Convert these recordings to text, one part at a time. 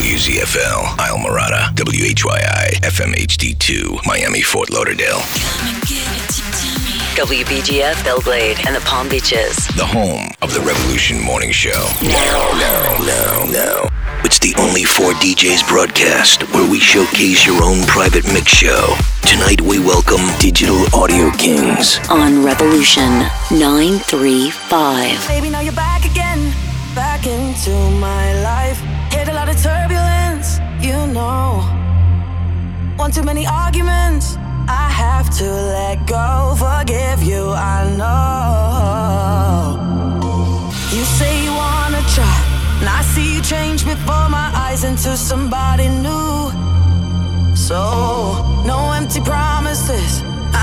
WZFL, Islamorada, WHYI, FM HD2, Miami, Fort Lauderdale. WBGF Belle Glade and the Palm Beaches. The home of the Revolution Morning Show. Now, now, now, now. It's the only four DJs broadcast where we showcase your own private mix show. Tonight we welcome Digital Audio Kingz on Revolution 935. Baby, now you're back again, back into my life. You know. One too many arguments, I have to let go. Forgive you, I know. You say you wanna try. And I see you change before my eyes into somebody new. So, no empty promises.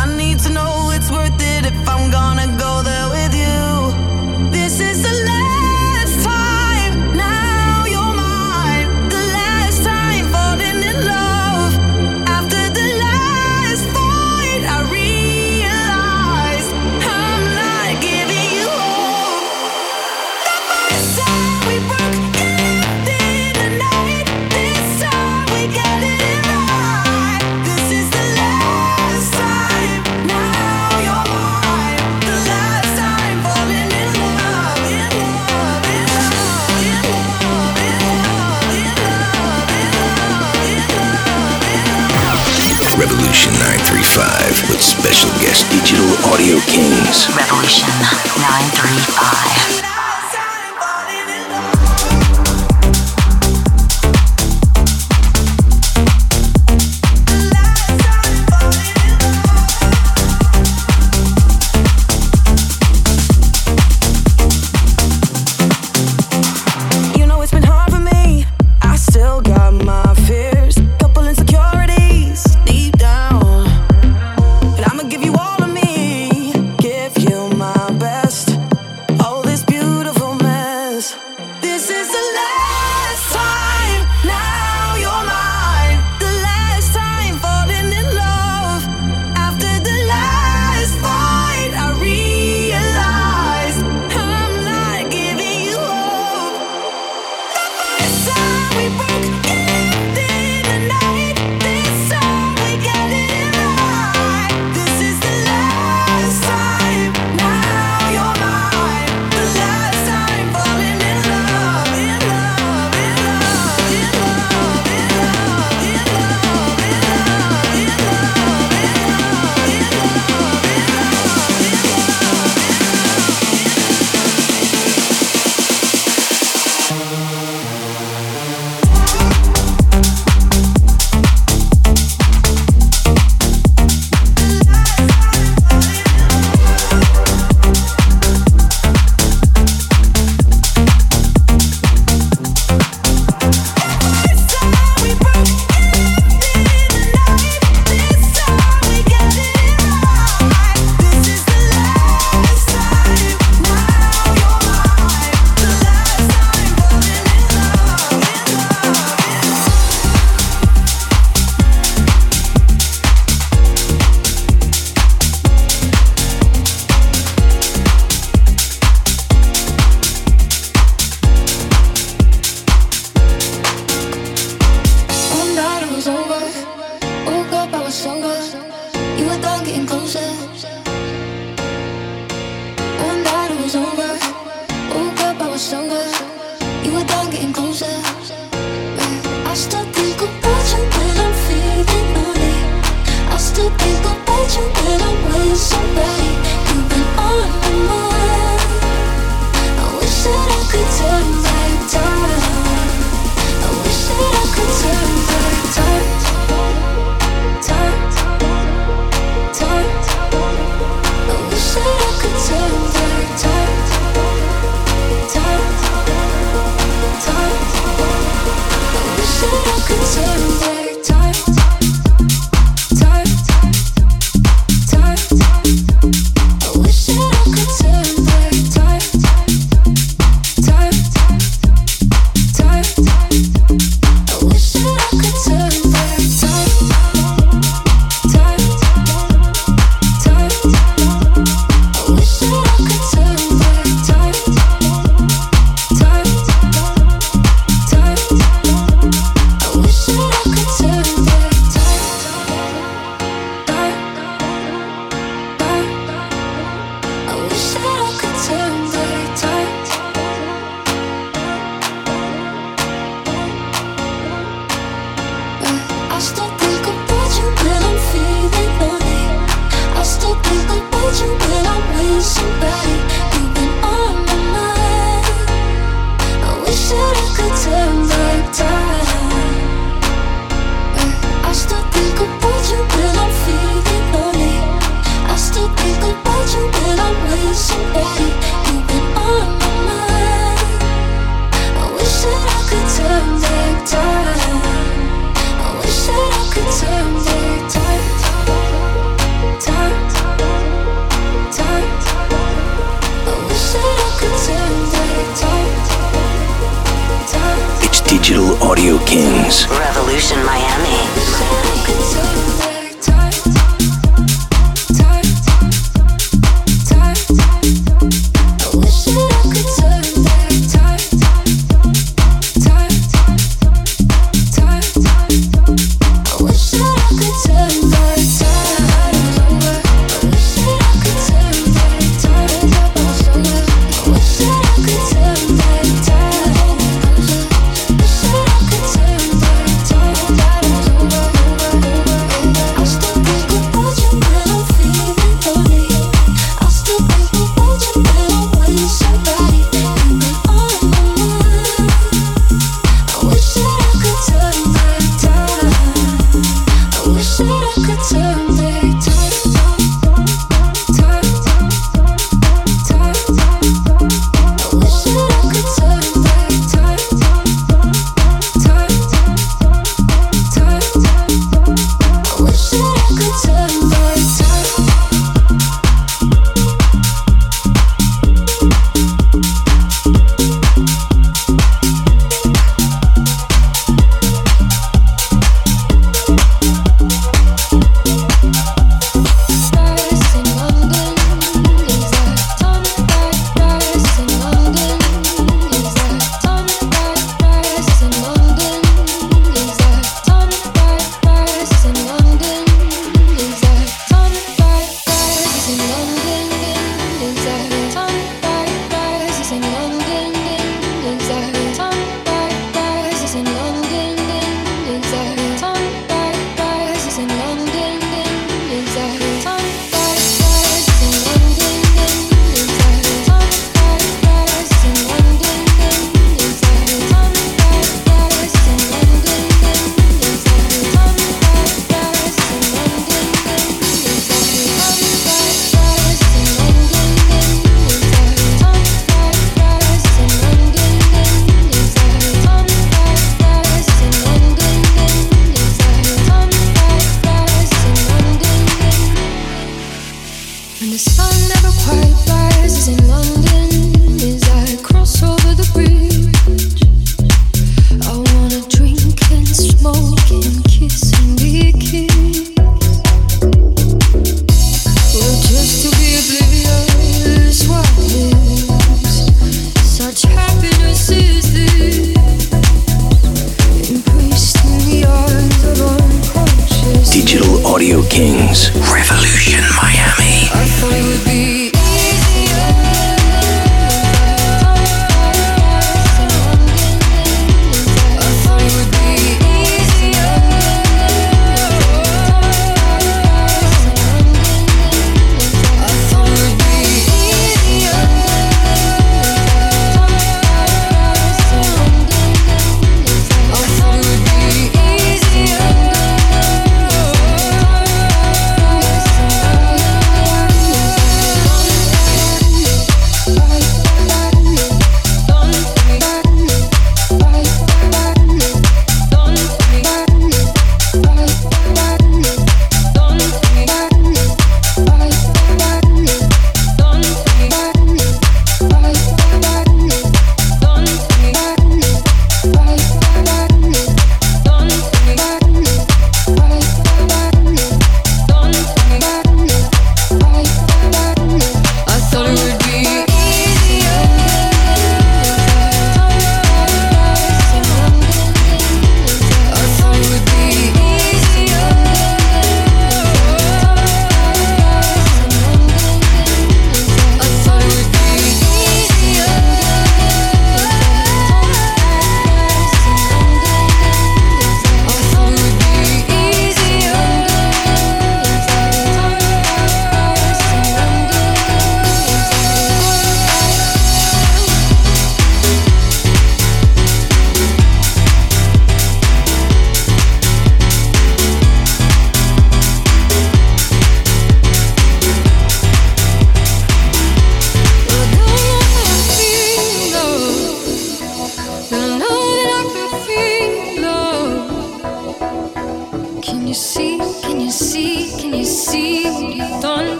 I need to know it's worth it if I'm gonna go there with you. Special guest Digital Audio Kingz. Revolution 935. was over. Woke up, I was sober. You were done getting closer. One night it was over. Woke up, I was sober. You were done getting closer. I still think about you when I'm feeling lonely. I still think about you when I'm with somebody. Revolution Miami.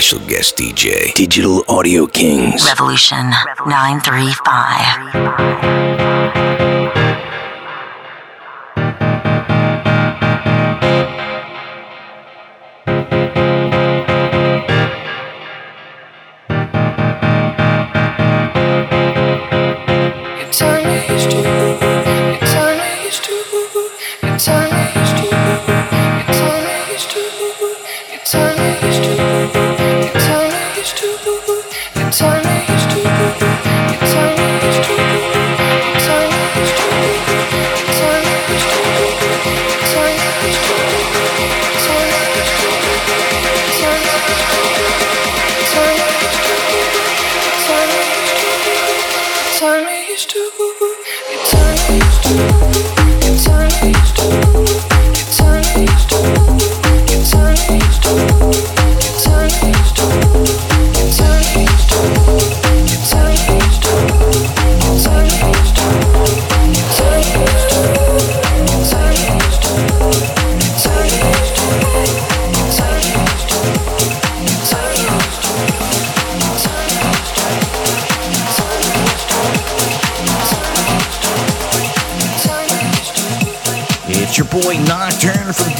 Special guest DJ Digital Audio Kingz. Revolution 935.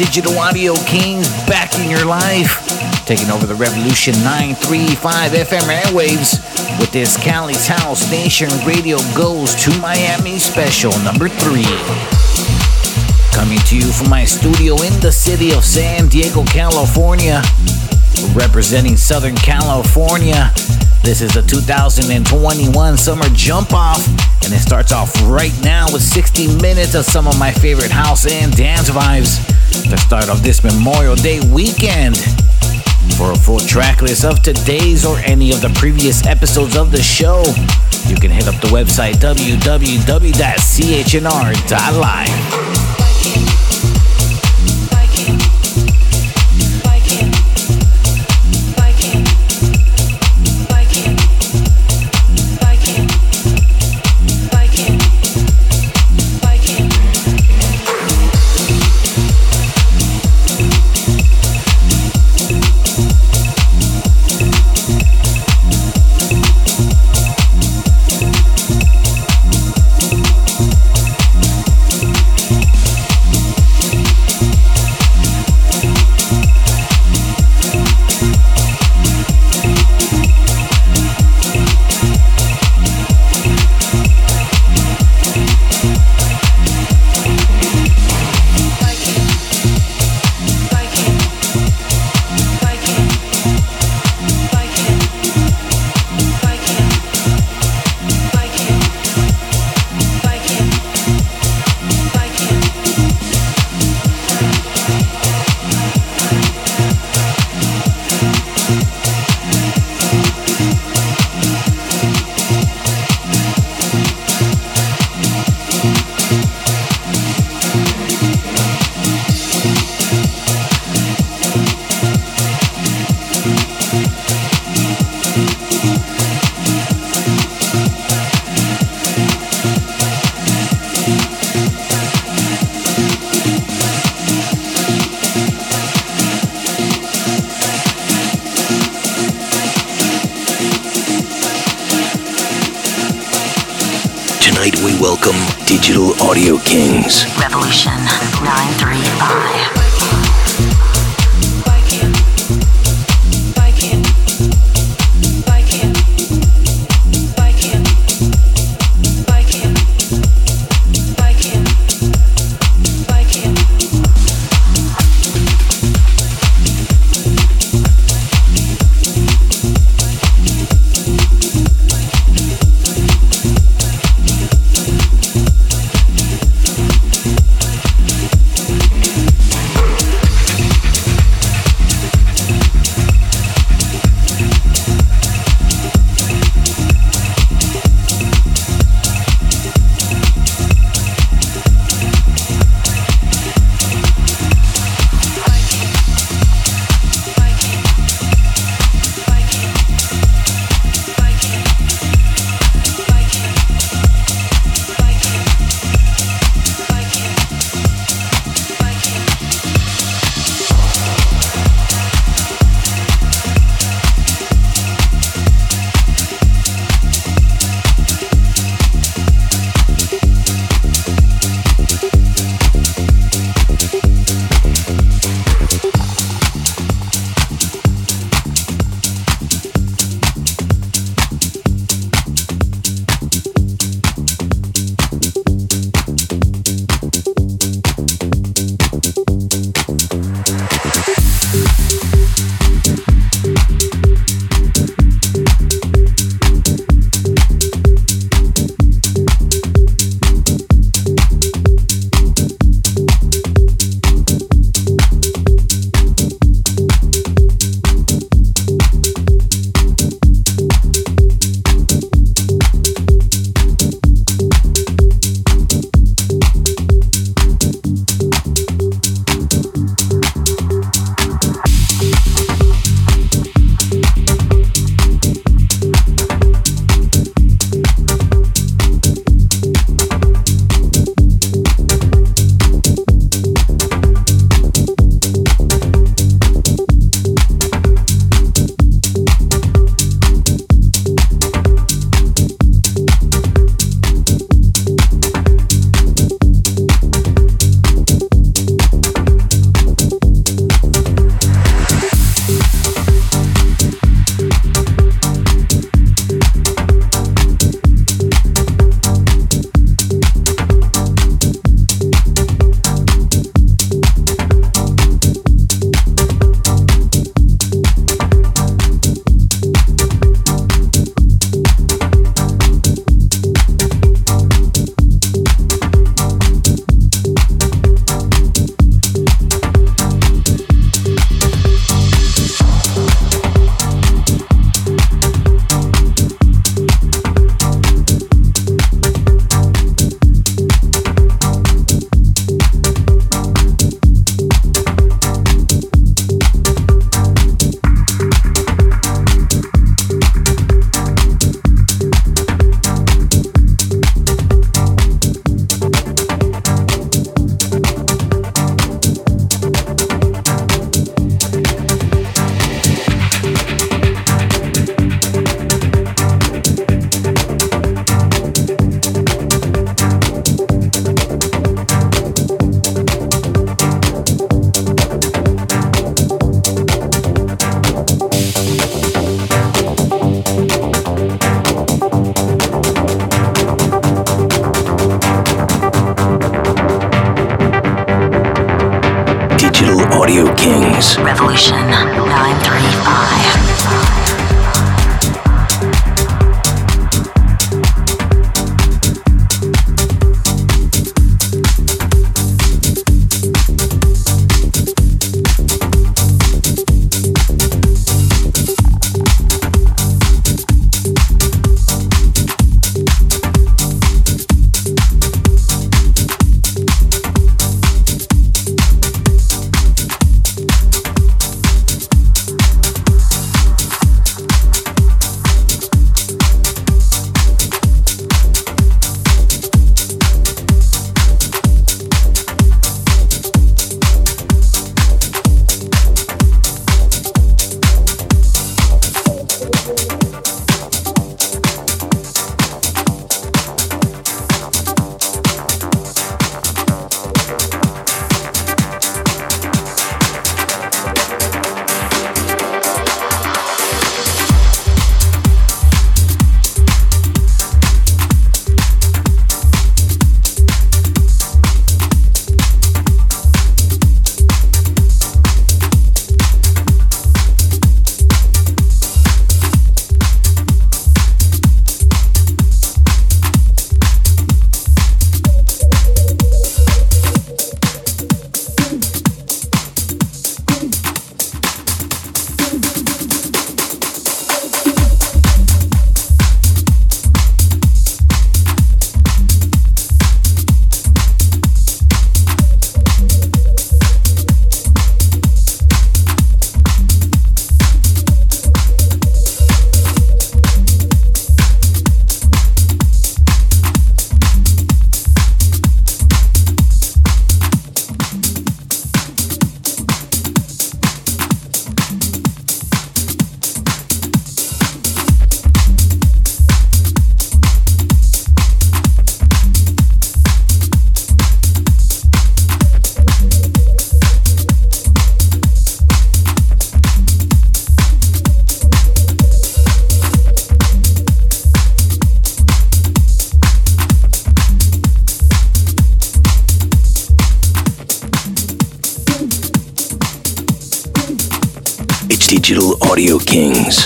Digital Audio Kingz back in your life, taking over the Revolution 935 FM airwaves with this Cali's House Nation Radio Goes to Miami special number three. Coming to you from my studio in the city of San Diego, California, representing Southern California. This is the 2021 Summer Jump Off, and it starts off right now with 60 minutes of some of my favorite house and dance vibes to start off this Memorial Day weekend. For a full track list of today's or any of the previous episodes of the show, you can hit up the website www.chnr.live.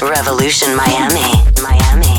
Revolution Miami. Digital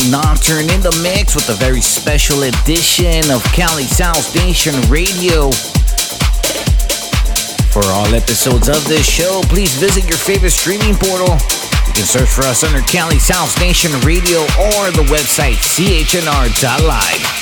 boy Nocturne in the mix with a very special edition of Cali's House Nation Radio. For all episodes of this show, please visit your favorite streaming portal. You can search for us under Cali's House Nation Radio or the website chnr.live.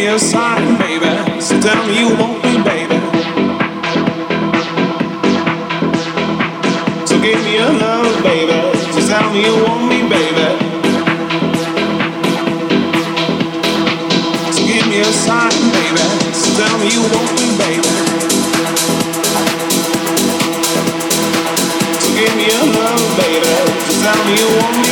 me a sign, baby. So tell me you want me, baby. So give me your love, baby. Just tell me you want me, baby. So give me a sign, baby. So tell me you want me, baby. So give me your love, baby. Just tell me you want me,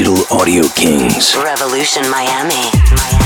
Digital Audio Kingz. Revolution Miami. Miami.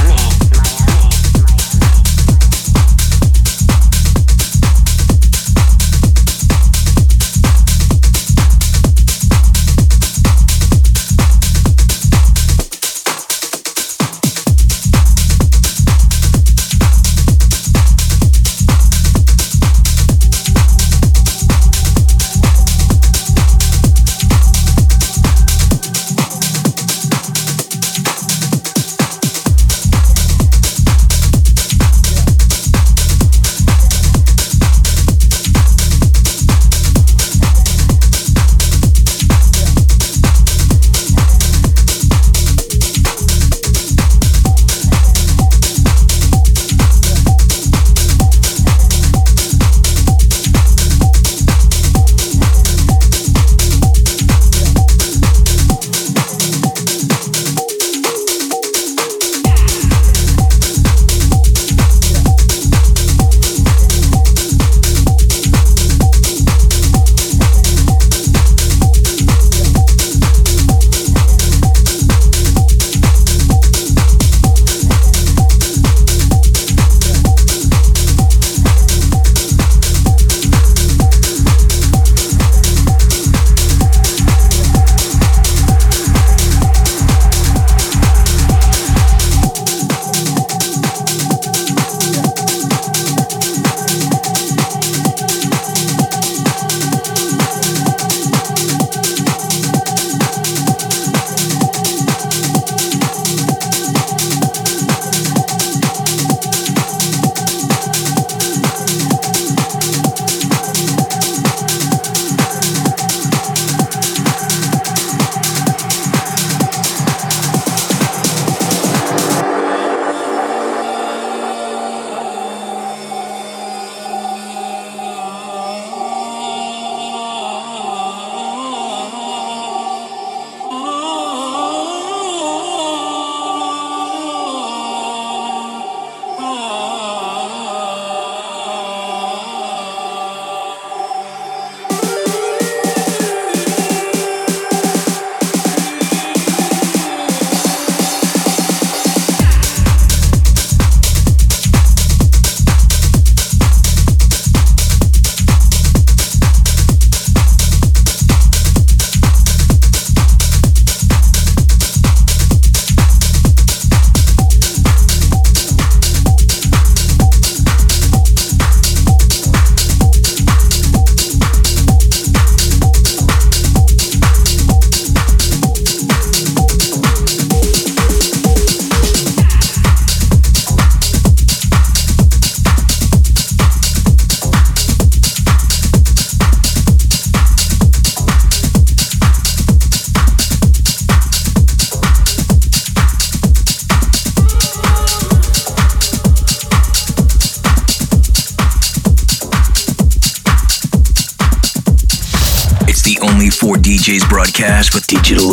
Broadcast with Digital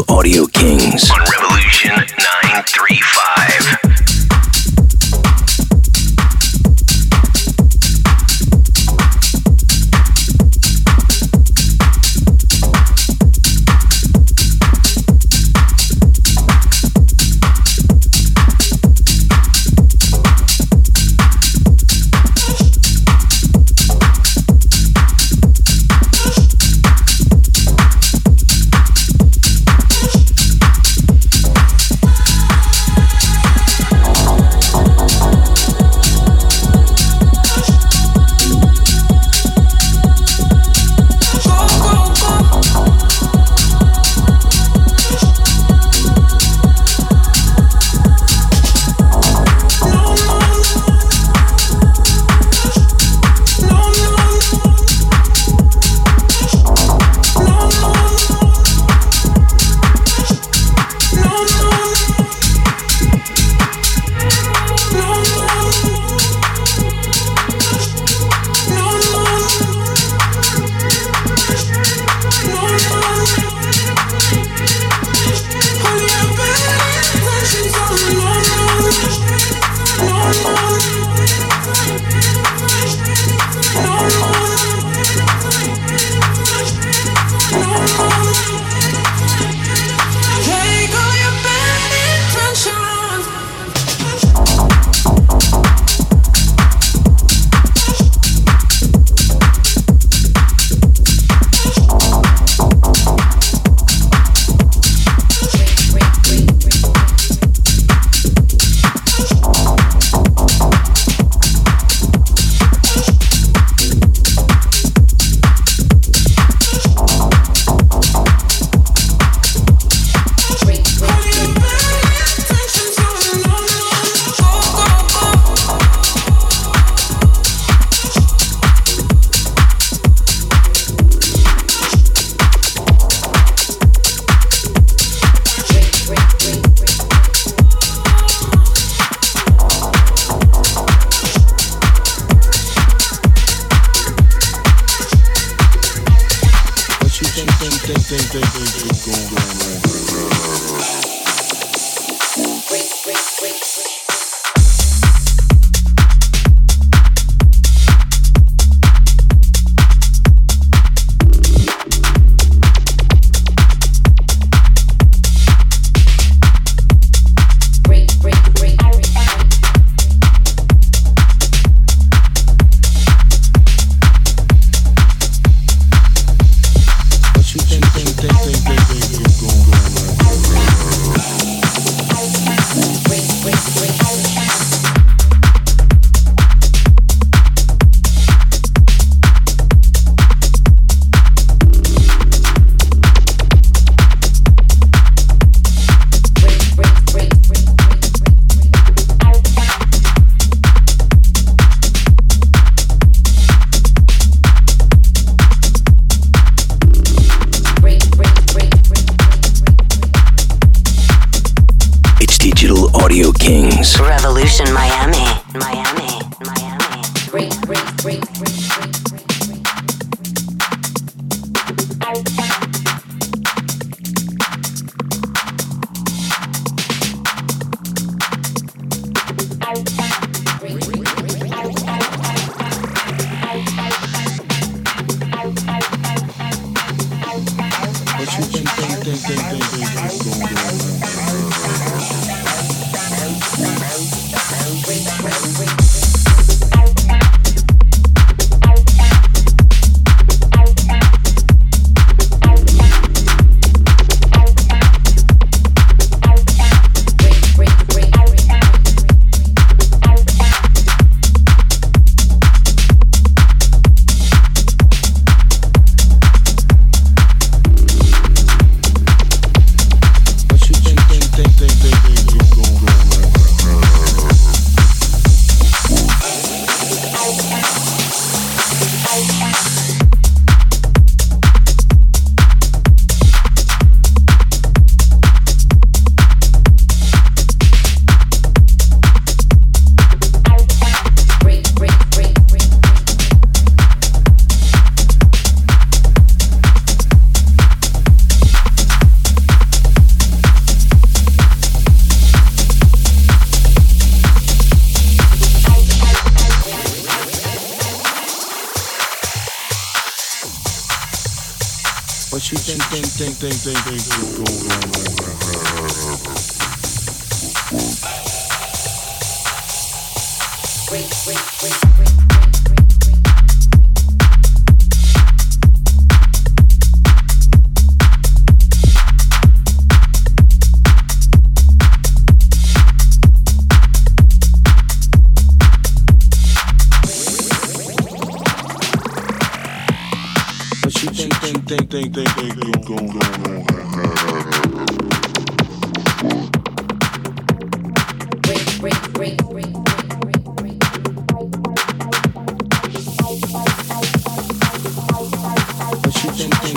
this is think, think,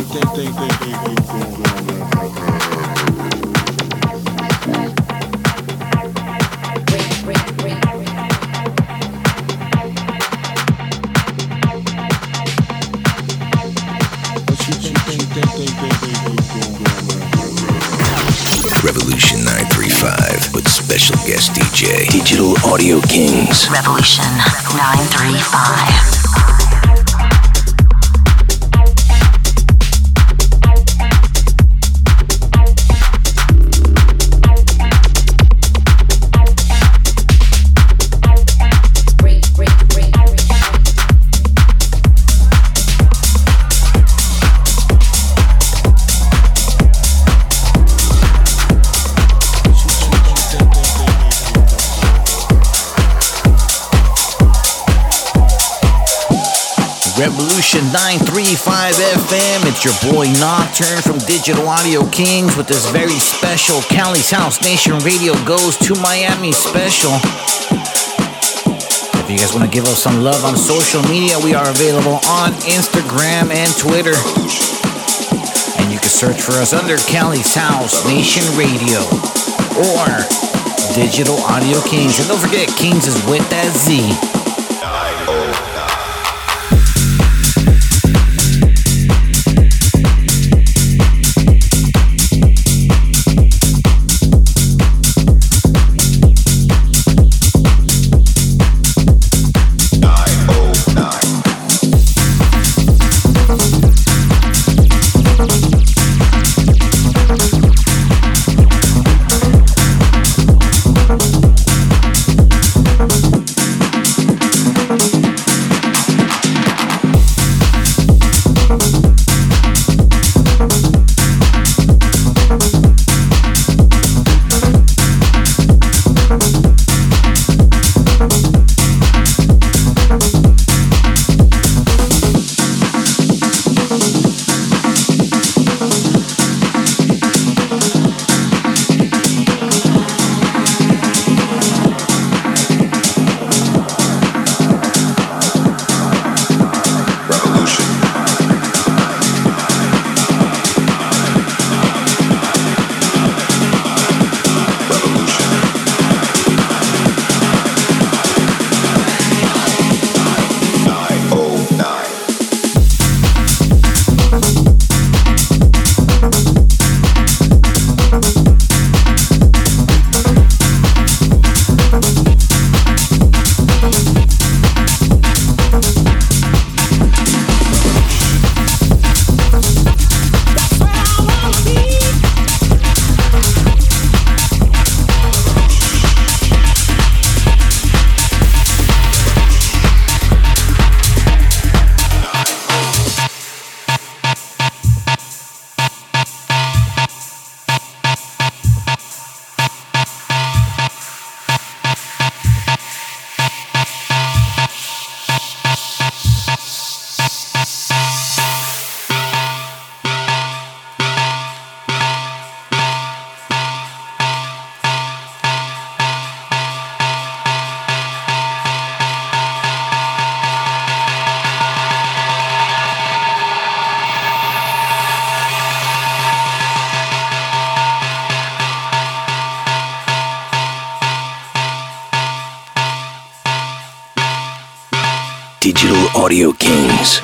think, think, think, Revolution 935. Your boy Nocturne from Digital Audio Kingz with this very special Cali's House Nation Radio Goes to Miami special. If you guys want to give us some love on social media, we are available on Instagram and Twitter. And you can search for us under Cali's House Nation Radio or Digital Audio Kingz. And don't forget, Kings is with that Z. Audio Kingz.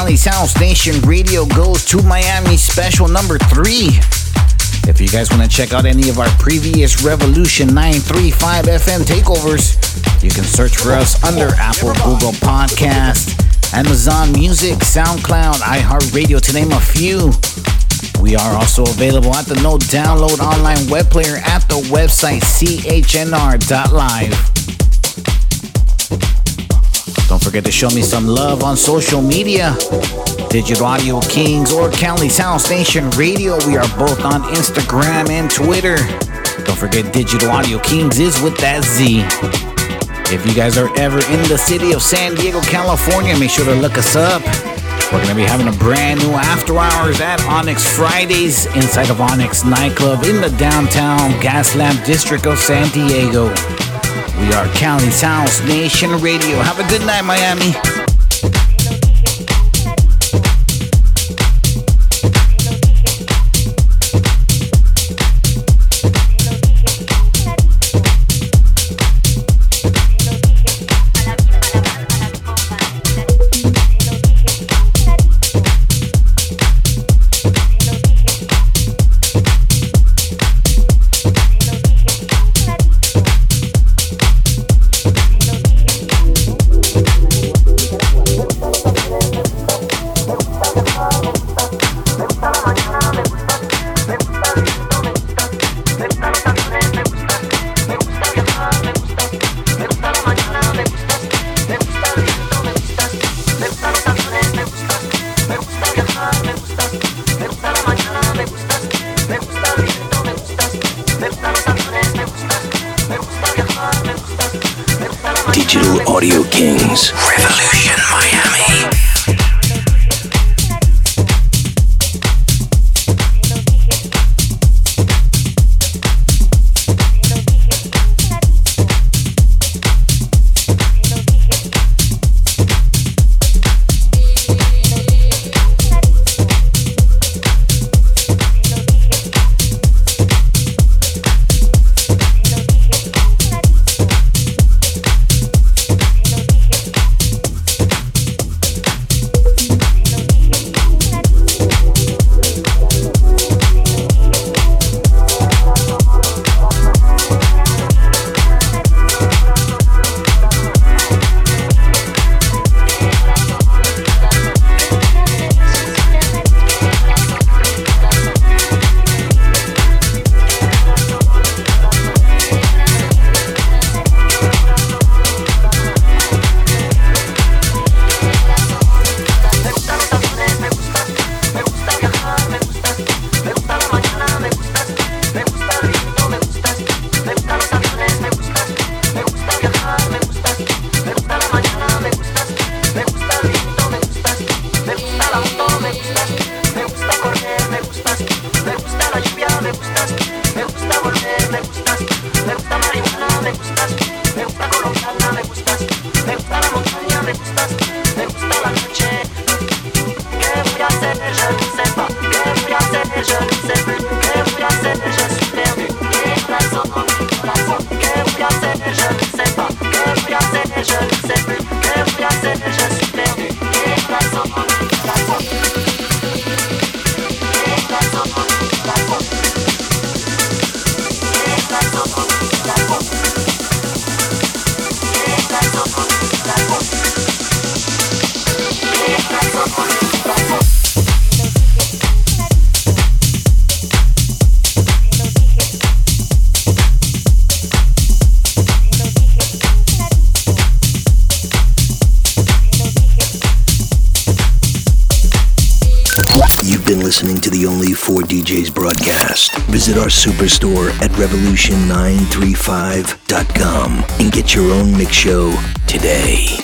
Cali's House Nation Radio Goes to Miami special number three. If you guys want to check out any of our previous Revolution 935 FM takeovers, you can search for us under Apple, Google Podcast, Amazon Music, SoundCloud, iHeartRadio, to name a few. We are also available at the No Download online web player at the website chnr.live. forget to show me some love on social media. Digital Audio Kingz or Cali's House Nation Radio. We are both on Instagram and Twitter. Don't forget Digital Audio Kingz is with that Z. If you guys are ever in the city of San Diego, California, make sure to look us up. We're going to be having a brand new after hours at Onyx Fridays inside of Onyx Nightclub in the downtown Gaslamp district of San Diego. We are Cali's House Nation Radio. Have a good night, Miami. Superstore at revolution935.com and get your own mix show today.